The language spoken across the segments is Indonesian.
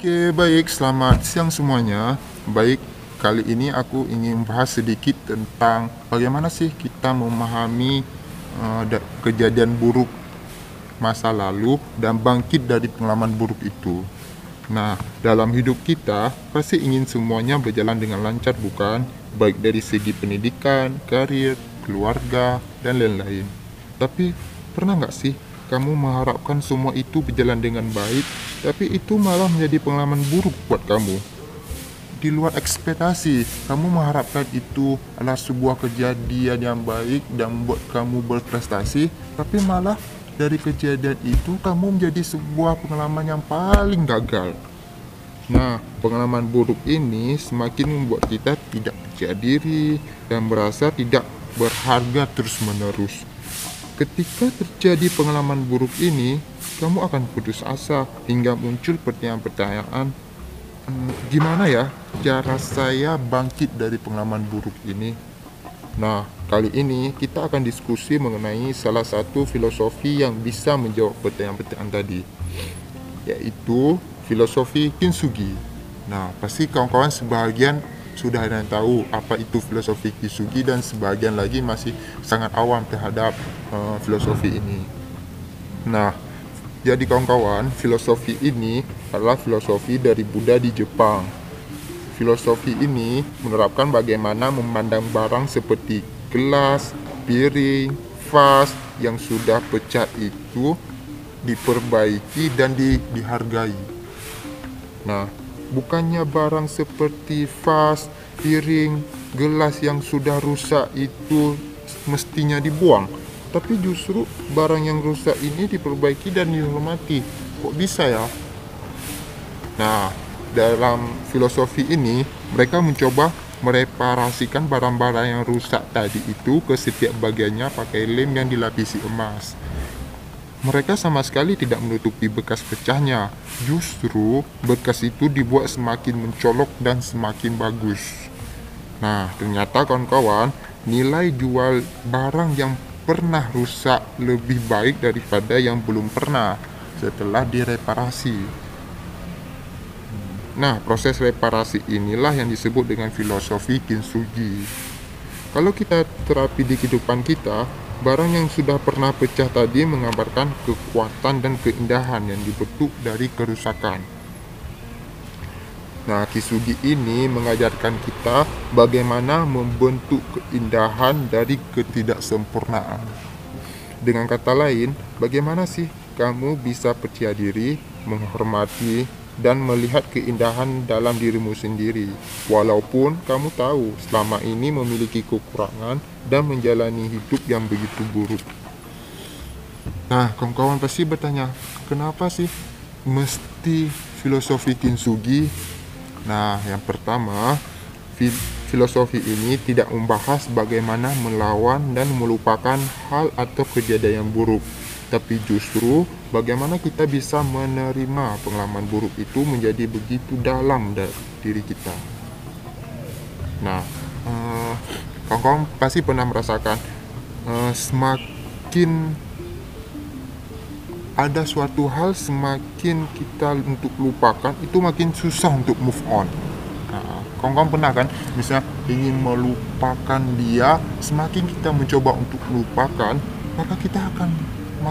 Oke, baik. Selamat siang semuanya. Baik, kali ini aku ingin bahas sedikit tentang bagaimana sih kita memahami uh, kejadian buruk masa lalu dan bangkit dari pengalaman buruk itu. Nah, dalam hidup kita pasti ingin semuanya berjalan dengan lancar bukan? Baik dari segi pendidikan, karir, keluarga, dan lain-lain. Tapi pernah nggak sih kamu mengharapkan semua itu berjalan dengan baik, tapi itu malah menjadi pengalaman buruk buat kamu. Di luar ekspektasi, kamu mengharapkan itu adalah sebuah kejadian yang baik dan membuat kamu berprestasi, tapi malah dari kejadian itu kamu menjadi sebuah pengalaman yang paling gagal. Nah, pengalaman buruk ini semakin membuat kita tidak percaya diri dan merasa tidak berharga terus-menerus. Ketika terjadi pengalaman buruk ini, kamu akan putus asa hingga muncul pertanyaan-pertanyaan hmm, gimana ya cara saya bangkit dari pengalaman buruk ini? Nah, kali ini kita akan diskusi mengenai salah satu filosofi yang bisa menjawab pertanyaan-pertanyaan tadi, yaitu filosofi Kintsugi. Nah, pasti kawan-kawan sebagian sudah ada yang tahu apa itu filosofi Kisugi dan sebagian lagi masih sangat awam terhadap uh, filosofi ini. Nah, jadi kawan-kawan, filosofi ini adalah filosofi dari Buddha di Jepang. Filosofi ini menerapkan bagaimana memandang barang seperti gelas, piring, vas yang sudah pecah itu diperbaiki dan di, dihargai. Nah, bukannya barang seperti vas, piring, gelas yang sudah rusak itu mestinya dibuang, tapi justru barang yang rusak ini diperbaiki dan dihormati. Kok bisa ya? Nah, dalam filosofi ini mereka mencoba mereparasikan barang-barang yang rusak tadi itu ke setiap bagiannya pakai lem yang dilapisi emas mereka sama sekali tidak menutupi bekas pecahnya. Justru bekas itu dibuat semakin mencolok dan semakin bagus. Nah, ternyata kawan-kawan, nilai jual barang yang pernah rusak lebih baik daripada yang belum pernah setelah direparasi. Nah, proses reparasi inilah yang disebut dengan filosofi kintsugi. Kalau kita terapi di kehidupan kita, Barang yang sudah pernah pecah tadi menggambarkan kekuatan dan keindahan yang dibentuk dari kerusakan. Nah, Kisugi ini mengajarkan kita bagaimana membentuk keindahan dari ketidaksempurnaan. Dengan kata lain, bagaimana sih kamu bisa percaya diri, menghormati, dan melihat keindahan dalam dirimu sendiri, walaupun kamu tahu selama ini memiliki kekurangan dan menjalani hidup yang begitu buruk. Nah, kawan-kawan pasti bertanya, kenapa sih mesti filosofi Kintsugi? Nah, yang pertama, filosofi ini tidak membahas bagaimana melawan dan melupakan hal atau kejadian yang buruk tapi justru bagaimana kita bisa menerima pengalaman buruk itu menjadi begitu dalam dari diri kita. Nah, uh, pasti pernah merasakan uh, semakin ada suatu hal semakin kita untuk lupakan itu makin susah untuk move on. Nah, pernah kan, misalnya ingin melupakan dia, semakin kita mencoba untuk melupakan, maka kita akan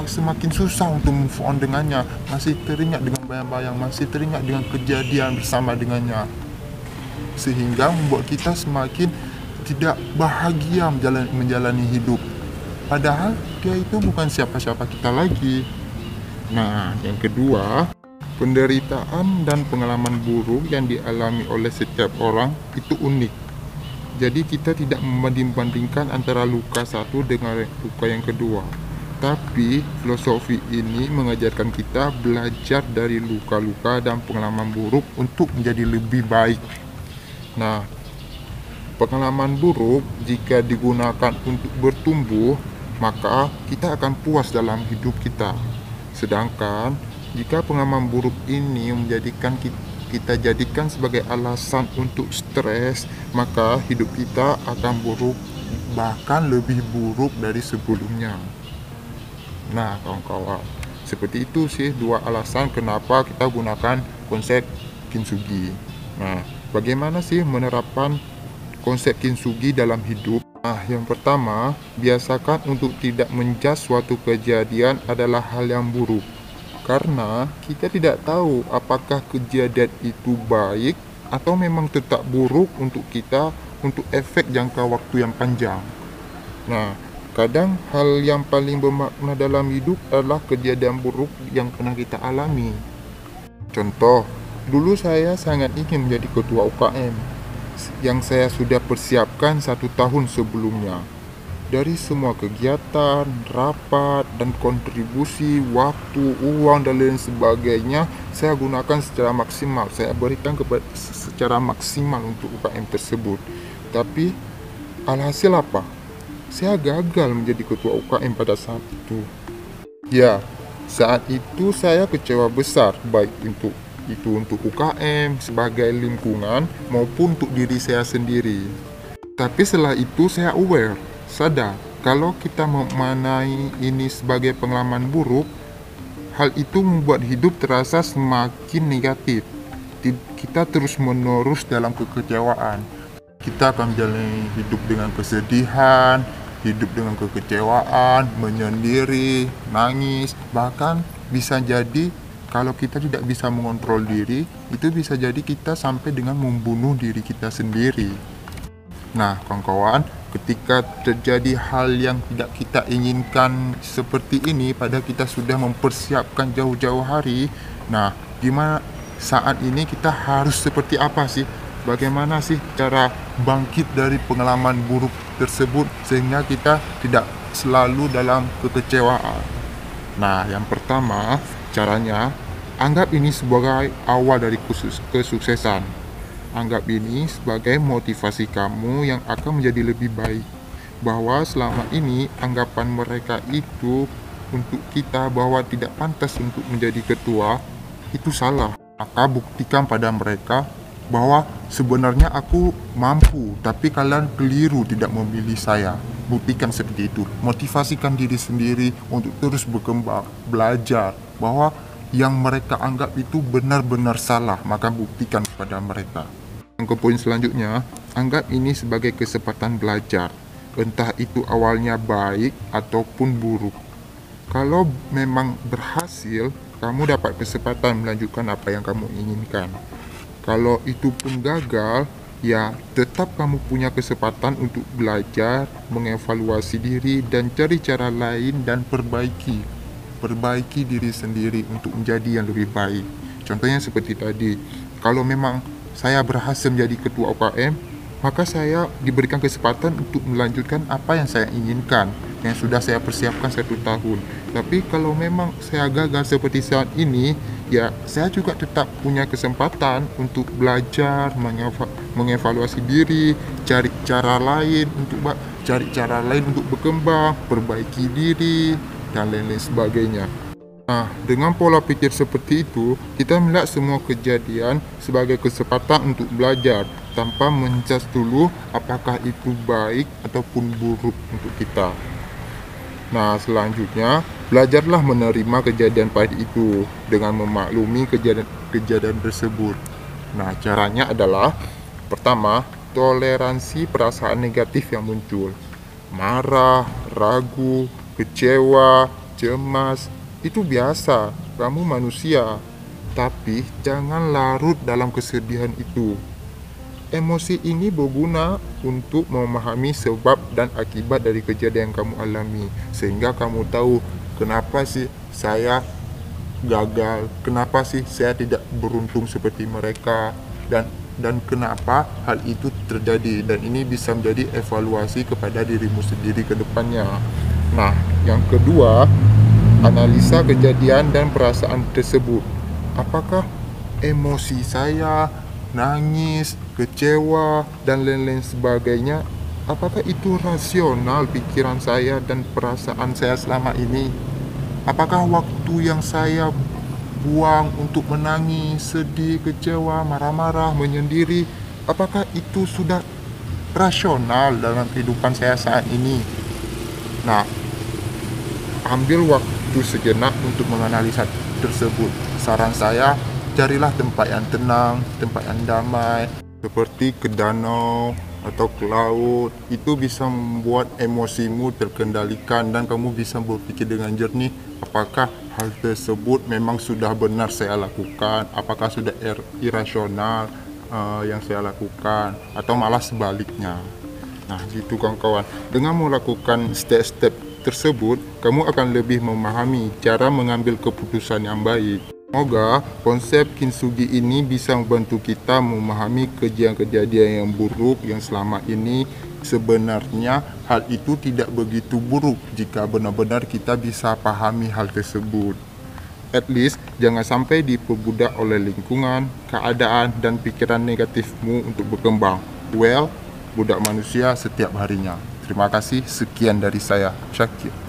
semakin susah untuk move on dengannya. Masih teringat dengan bayang-bayang masih teringat dengan kejadian bersama dengannya. Sehingga membuat kita semakin tidak bahagia menjalani, menjalani hidup. Padahal dia itu bukan siapa-siapa kita lagi. Nah yang kedua penderitaan dan pengalaman buruk yang dialami oleh setiap orang itu unik. Jadi kita tidak membanding-bandingkan antara luka satu dengan luka yang kedua tapi filosofi ini mengajarkan kita belajar dari luka-luka dan pengalaman buruk untuk menjadi lebih baik. Nah, pengalaman buruk jika digunakan untuk bertumbuh, maka kita akan puas dalam hidup kita. Sedangkan jika pengalaman buruk ini menjadikan kita kita jadikan sebagai alasan untuk stres, maka hidup kita akan buruk, bahkan lebih buruk dari sebelumnya. Nah, kawan-kawan, seperti itu sih dua alasan kenapa kita gunakan konsep kintsugi. Nah, bagaimana sih menerapkan konsep kintsugi dalam hidup? Nah, yang pertama, biasakan untuk tidak menjas suatu kejadian adalah hal yang buruk. Karena kita tidak tahu apakah kejadian itu baik atau memang tetap buruk untuk kita untuk efek jangka waktu yang panjang. Nah, kadang hal yang paling bermakna dalam hidup adalah kejadian buruk yang pernah kita alami. Contoh, dulu saya sangat ingin menjadi ketua UKM yang saya sudah persiapkan satu tahun sebelumnya. Dari semua kegiatan, rapat, dan kontribusi, waktu, uang, dan lain sebagainya, saya gunakan secara maksimal. Saya berikan kepada secara maksimal untuk UKM tersebut. Tapi, alhasil apa? Saya gagal menjadi ketua UKM pada saat itu. Ya, saat itu saya kecewa besar, baik untuk itu untuk UKM sebagai lingkungan maupun untuk diri saya sendiri. Tapi setelah itu saya aware, sadar kalau kita memanai ini sebagai pengalaman buruk, hal itu membuat hidup terasa semakin negatif. Kita terus menerus dalam kekecewaan. Kita akan menjalani hidup dengan kesedihan, hidup dengan kekecewaan, menyendiri, nangis, bahkan bisa jadi kalau kita tidak bisa mengontrol diri, itu bisa jadi kita sampai dengan membunuh diri kita sendiri. Nah, kawan-kawan, ketika terjadi hal yang tidak kita inginkan seperti ini, pada kita sudah mempersiapkan jauh-jauh hari. Nah, gimana saat ini kita harus seperti apa sih? Bagaimana sih cara bangkit dari pengalaman buruk tersebut sehingga kita tidak selalu dalam kekecewaan? Nah, yang pertama, Caranya, anggap ini sebagai awal dari kesuksesan. Anggap ini sebagai motivasi kamu yang akan menjadi lebih baik. Bahwa selama ini anggapan mereka itu untuk kita bahwa tidak pantas untuk menjadi ketua itu salah. Maka buktikan pada mereka bahwa sebenarnya aku mampu, tapi kalian keliru tidak memilih saya. Buktikan seperti itu. Motivasikan diri sendiri untuk terus berkembang, belajar, bahwa yang mereka anggap itu benar-benar salah, maka buktikan kepada mereka. Yang poin selanjutnya, anggap ini sebagai kesempatan belajar, entah itu awalnya baik ataupun buruk. Kalau memang berhasil, kamu dapat kesempatan melanjutkan apa yang kamu inginkan. Kalau itu pun gagal, ya tetap kamu punya kesempatan untuk belajar, mengevaluasi diri, dan cari cara lain dan perbaiki perbaiki diri sendiri untuk menjadi yang lebih baik. Contohnya seperti tadi, kalau memang saya berhasil menjadi ketua UKM, maka saya diberikan kesempatan untuk melanjutkan apa yang saya inginkan, yang sudah saya persiapkan satu tahun. Tapi kalau memang saya gagal seperti saat ini, ya saya juga tetap punya kesempatan untuk belajar, mengevaluasi diri, cari cara lain untuk cari cara lain untuk berkembang, perbaiki diri, dan lain-lain sebagainya. Nah, dengan pola pikir seperti itu, kita melihat semua kejadian sebagai kesempatan untuk belajar tanpa mencas dulu apakah itu baik ataupun buruk untuk kita. Nah, selanjutnya, belajarlah menerima kejadian pahit itu dengan memaklumi kejadian-kejadian tersebut. Nah, caranya adalah pertama, toleransi perasaan negatif yang muncul. Marah, ragu, kecewa, cemas, itu biasa. Kamu manusia, tapi jangan larut dalam kesedihan itu. Emosi ini berguna untuk memahami sebab dan akibat dari kejadian yang kamu alami, sehingga kamu tahu kenapa sih saya gagal, kenapa sih saya tidak beruntung seperti mereka, dan dan kenapa hal itu terjadi dan ini bisa menjadi evaluasi kepada dirimu sendiri ke depannya. Nah, yang kedua, analisa kejadian dan perasaan tersebut. Apakah emosi saya, nangis, kecewa, dan lain-lain sebagainya, apakah itu rasional pikiran saya dan perasaan saya selama ini? Apakah waktu yang saya buang untuk menangis, sedih, kecewa, marah-marah, menyendiri, apakah itu sudah rasional dalam kehidupan saya saat ini? Nah, ambil waktu sejenak untuk menganalisa tersebut. Saran saya, carilah tempat yang tenang, tempat yang damai, seperti ke danau atau ke laut. Itu bisa membuat emosimu terkendalikan dan kamu bisa berpikir dengan jernih apakah hal tersebut memang sudah benar saya lakukan, apakah sudah ir irasional uh, yang saya lakukan atau malah sebaliknya. Nah, gitu kawan-kawan. Dengan melakukan step-step tersebut, kamu akan lebih memahami cara mengambil keputusan yang baik. Semoga konsep kintsugi ini bisa membantu kita memahami kejadian-kejadian yang buruk yang selama ini sebenarnya hal itu tidak begitu buruk jika benar-benar kita bisa pahami hal tersebut. At least jangan sampai diperbudak oleh lingkungan, keadaan, dan pikiran negatifmu untuk berkembang. Well, budak manusia setiap harinya. Terima kasih, sekian dari saya, Syakir.